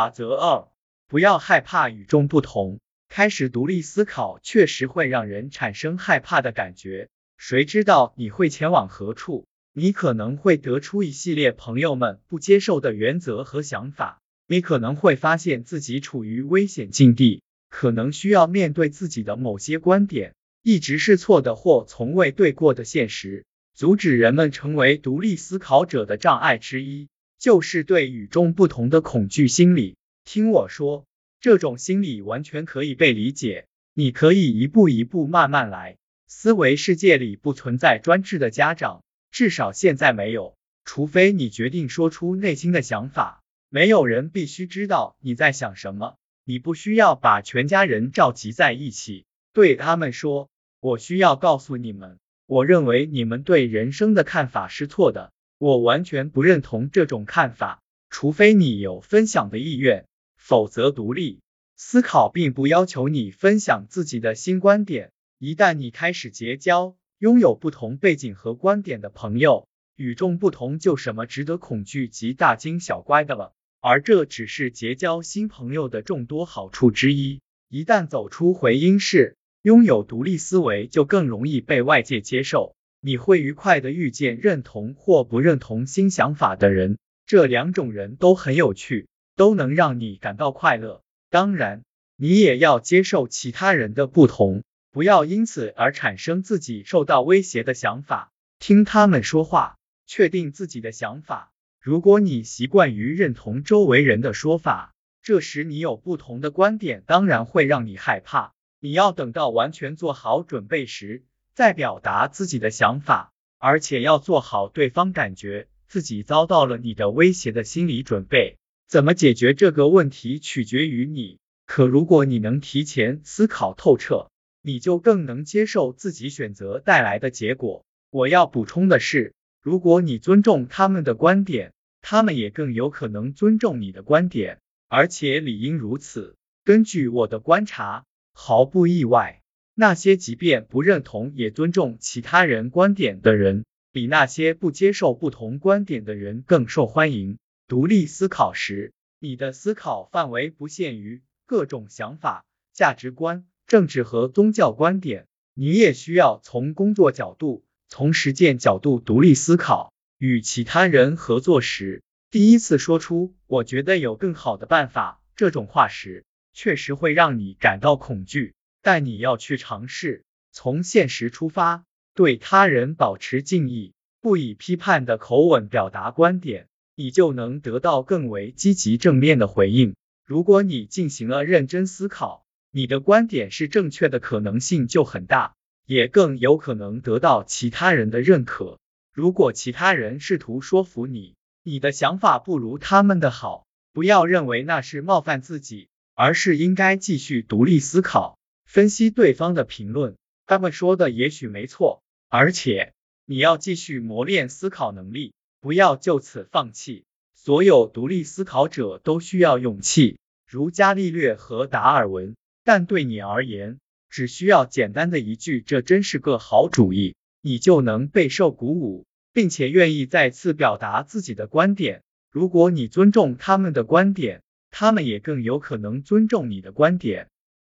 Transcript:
法则二：不要害怕与众不同。开始独立思考，确实会让人产生害怕的感觉。谁知道你会前往何处？你可能会得出一系列朋友们不接受的原则和想法。你可能会发现自己处于危险境地，可能需要面对自己的某些观点一直是错的或从未对过的现实。阻止人们成为独立思考者的障碍之一，就是对与众不同的恐惧心理。听我说，这种心理完全可以被理解。你可以一步一步慢慢来。思维世界里不存在专制的家长，至少现在没有。除非你决定说出内心的想法，没有人必须知道你在想什么。你不需要把全家人召集在一起，对他们说：“我需要告诉你们。”我认为你们对人生的看法是错的，我完全不认同这种看法，除非你有分享的意愿，否则独立思考并不要求你分享自己的新观点。一旦你开始结交拥有不同背景和观点的朋友，与众不同就什么值得恐惧及大惊小怪的了，而这只是结交新朋友的众多好处之一。一旦走出回音室。拥有独立思维就更容易被外界接受，你会愉快的遇见认同或不认同新想法的人，这两种人都很有趣，都能让你感到快乐。当然，你也要接受其他人的不同，不要因此而产生自己受到威胁的想法。听他们说话，确定自己的想法。如果你习惯于认同周围人的说法，这时你有不同的观点，当然会让你害怕。你要等到完全做好准备时，在表达自己的想法，而且要做好对方感觉自己遭到了你的威胁的心理准备。怎么解决这个问题取决于你，可如果你能提前思考透彻，你就更能接受自己选择带来的结果。我要补充的是，如果你尊重他们的观点，他们也更有可能尊重你的观点，而且理应如此。根据我的观察。毫不意外，那些即便不认同也尊重其他人观点的人，比那些不接受不同观点的人更受欢迎。独立思考时，你的思考范围不限于各种想法、价值观、政治和宗教观点，你也需要从工作角度、从实践角度独立思考。与其他人合作时，第一次说出“我觉得有更好的办法”这种话时。确实会让你感到恐惧，但你要去尝试，从现实出发，对他人保持敬意，不以批判的口吻表达观点，你就能得到更为积极正面的回应。如果你进行了认真思考，你的观点是正确的可能性就很大，也更有可能得到其他人的认可。如果其他人试图说服你，你的想法不如他们的好，不要认为那是冒犯自己。而是应该继续独立思考，分析对方的评论，他们说的也许没错，而且你要继续磨练思考能力，不要就此放弃。所有独立思考者都需要勇气，如伽利略和达尔文，但对你而言，只需要简单的一句“这真是个好主意”，你就能备受鼓舞，并且愿意再次表达自己的观点。如果你尊重他们的观点。他们也更有可能尊重你的观点。